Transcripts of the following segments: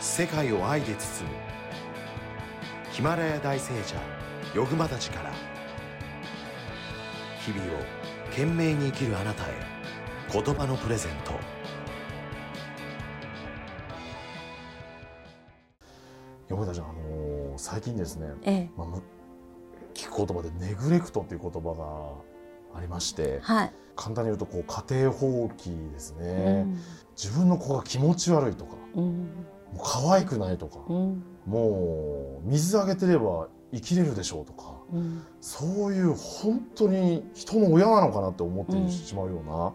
世界を愛で包む。ヒマラヤ大聖者ヨグマたちから。日々を懸命に生きるあなたへ言葉のプレゼント。ヨグマたちあのー最近ですね、ええ。まあ、む聞く言葉でネグレクトっていう言葉がありましてはい、簡単に言うとこう家庭放棄ですうね、ん。自分の子が気持ち悪いとか。うん可愛くないとか、うん。もう水あげてれば生きれるでしょうとかうん。そういう本当に人の親なのかなって思ってうんしまうような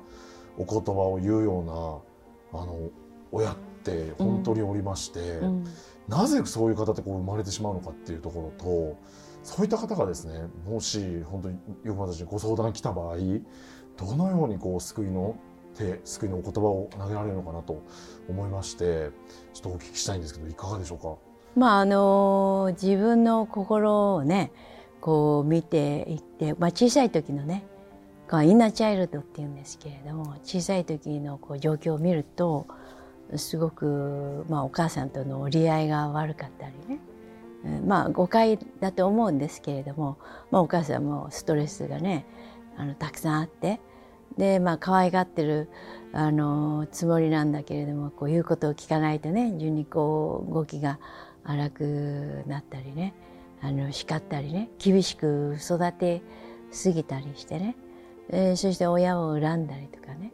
お言葉を言うようなあの親って本当におりまして、うん。なぜそういう方ってこう生まれてしまうのかっていうところとそういった方がですねもし本当によく私にご相談来た場合どのようにこう救いの手救いのお言葉を投げられるのかなと思いましてちょっとお聞きしたいんですけどいかがでしょうか？まああの自分の心をねこう見ていって、まあ、小さい時のねインナーチャイルドっていうんですけれども小さい時のこう状況を見るとすごく、まあ、お母さんとの折り合いが悪かったりね、まあ誤解だと思うんですけれども、まあ、お母さんもストレスがねあのたくさんあってでまあ可愛がってるあのつもりなんだけれどもこう言うことを聞かないとね順にこう動きが荒くなったりねあの叱ったりね厳しく育てすぎたりしてね、えーそして親を恨んだりとかね。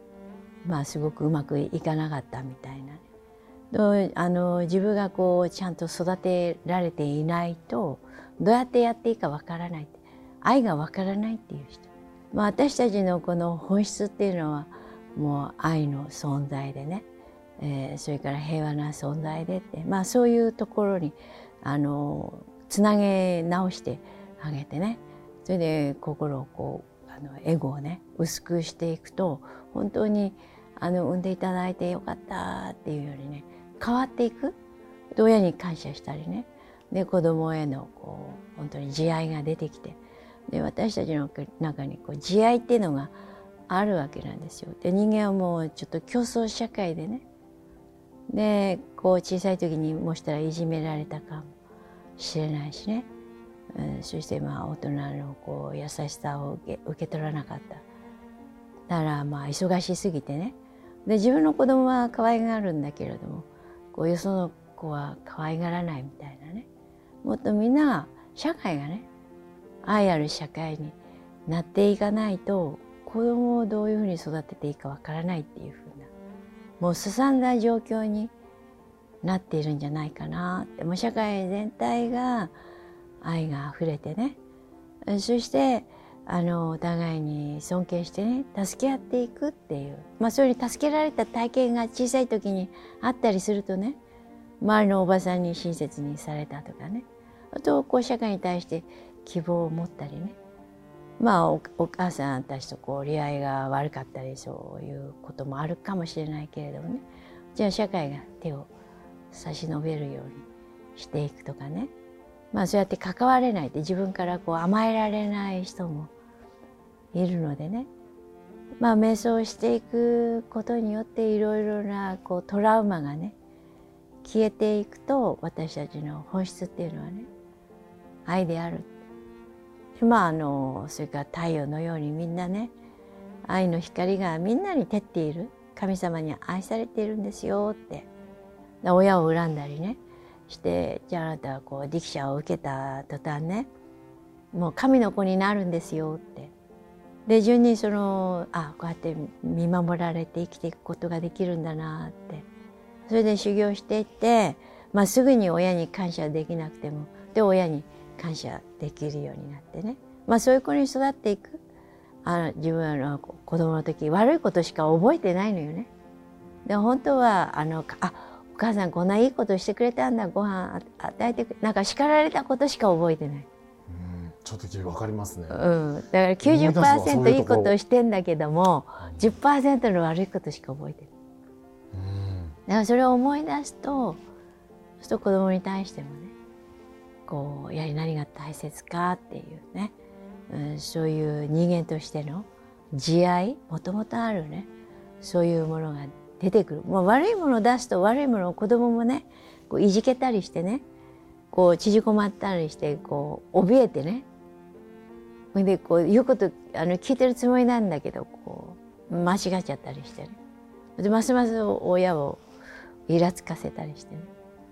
まあすごくうまくいかなかったみたいなね。あの自分がこうちゃんと育てられていないとどうやってやっていいかわからない愛がわからないっていう人、まあ、私たちのこの本質っていうのはもう愛の存在でね、えーそれから平和な存在でって、まあ、そういうところにあのつなげ直してあげてね。それで心をこうあのエゴをね薄くしていくと本当にあの産んでいただいてよかったっていうよりね変わっていく。親に感謝したりね。で子供へのこう本当に慈愛が出てきてで私たちの中にこう慈愛っていうのがあるわけなんですよ。で人間はもうちょっと競争社会でね。でこう小さい時にもしたらいじめられたかもしれないしね、うん、そしてまあ大人のこう優しさを受け受け取らなかった。だからまあ忙しすぎてね。で自分の子供は可愛がるんだけれどもこうよその子は可愛がらないみたいなね。もっとみんな社会がね愛ある社会になっていかないと子供をどういうふうに育てていいかわからないっていうふうなもうすさんだ状況になっているんじゃないかなって。もう社会全体が愛があふれてね。そしてあのお互いに尊敬してね助け合っていくっていう。まあそういう助けられた体験が小さい時にあったりするとね周りのおばさんに親切にされたとかね。あとこう社会に対して希望を持ったりね。まあお母さんたちとこう折り合いが悪かったりそういうこともあるかもしれないけれどもね。じゃあ社会が手を差し伸べるようにしていくとかね。まあそうやって関われないって自分からこう甘えられない人もいるのでね。まあ瞑想していくことによっていろいろなこうトラウマがね消えていくと私たちの本質っていうのはね愛である。まああのそれから太陽のようにみんなね愛の光がみんなに照っている。神様に愛されているんですよって。親を恨んだりねしてじゃああなたはこうディクシャを受けた途端ねもう神の子になるんですよって。で順にそのあこうやって見守られて生きていくことができるんだなって。それで修行していって、まあ、すぐに親に感謝できなくてもで親に感謝できるようになってね、まあ、そういう子に育っていくあ自分はあの子供の時悪いことしか覚えてないのよね。で本当はあのあお母さんこんないいことしてくれたんだご飯与えてなんか叱られたことしか覚えてない。うんちょっとわかりますね。うん、だから思い出すわそういう90%いいとこことをしてんだけども10%の悪いことしか覚えてない。うんだからそれを思い出すとそうすると子供に対してもねこうやはり何が大切かっていうね、うん、そういう人間としての慈愛もともとあるね。そういうものが出てくる、まあ、悪いものを出すと悪いものを子供もねこういじけたりしてねこう縮こまったりしてこう怯えてね。でこう言うことあの聞いてるつもりなんだけどこう間違っちゃったりしてね。でますます親をイラつかせたりしてね。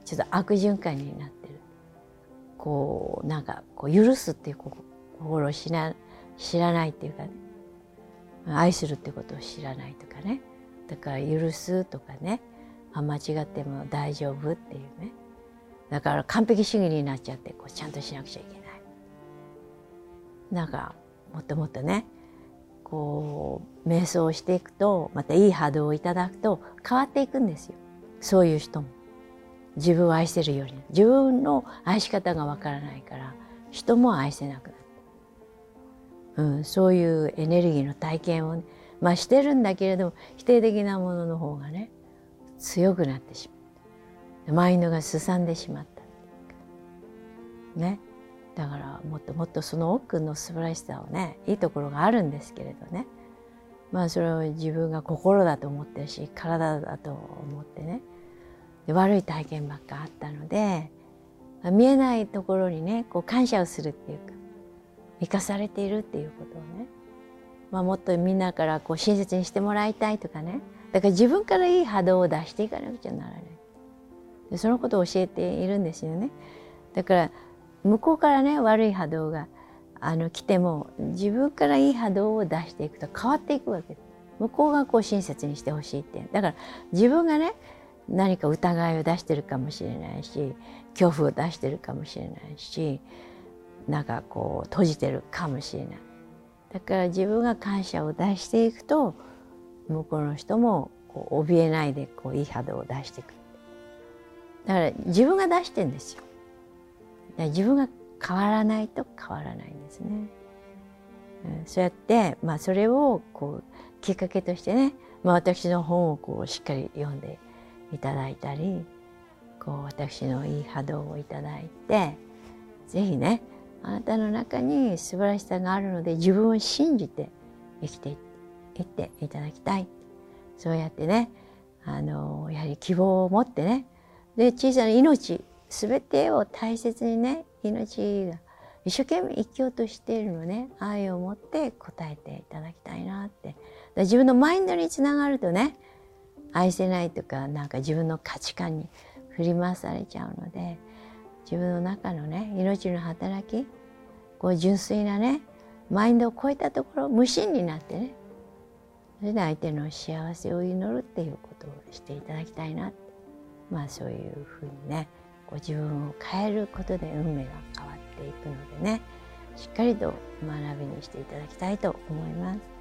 ちょっと悪循環になってこうなんかこう許すっていう心を知ら知らないっていうかね愛するってことを知らないとかね。だから許すとかね。間違っても大丈夫っていうね。だから完璧主義になっちゃってこうちゃんとしなくちゃいけない。なんかもっともっとねこう瞑想していくとまたいい波動をいただくと変わっていくんですよ。そういう人も。自分を愛せるように。自分の愛し方がわからないから人も愛せなくなる、うん、そういうエネルギーの体験を、ね、まあしてるんだけれども否定的なものの方がね強くなってしまうマインドがすさんでしまった。ね。だからもっともっとその奥の素晴らしさをねいいところがあるんですけれどね。まあそれを自分が心だと思ってるし体だと思ってね。悪い体験ばっかあったので見えないところにねこう感謝をするっていうか生かされているっていうことをね、まあ、もっとみんなからこう親切にしてもらいたいとかねだから自分からいい波動を出していかなくちゃならない。でそのことを教えているんですよね。だから向こうからね悪い波動があの来ても自分からいい波動を出していくと変わっていくわけ。です。向こうがこう親切にしてほしいって。だから自分がね何か疑いを出してるかもしれないし恐怖を出してるかもしれないしなんかこう閉じてるかもしれない。だから自分が感謝を出していくと向こうの人もこう怯えないでこういい波動を出していく。だから自分が出してんですよ。自分が変わらないと変わらないんですね。うん、そうやって、まあ、それをこうきっかけとしてね、まあ、私の本をこうしっかり読んでいただいたりこう私のいい波動をいただいて是非ねあなたの中に素晴らしさがあるので自分を信じて生きていっていただきたい。そうやってねあのやはり希望を持ってねで小さな命全てを大切にね命が一生懸命生きようとしているのね愛を持って答えていただきたいなって。自分のマインドにつながるとね愛せないとかなんか自分の価値観に振り回されちゃうので自分の中のね命の働きこう純粋なねマインドを超えたところ無心になってねそれで相手の幸せを祈るっていうことをしていただきたいなまあそういうふうにねご自分を変えることで運命が変わっていくのでねしっかりと学びにしていただきたいと思います。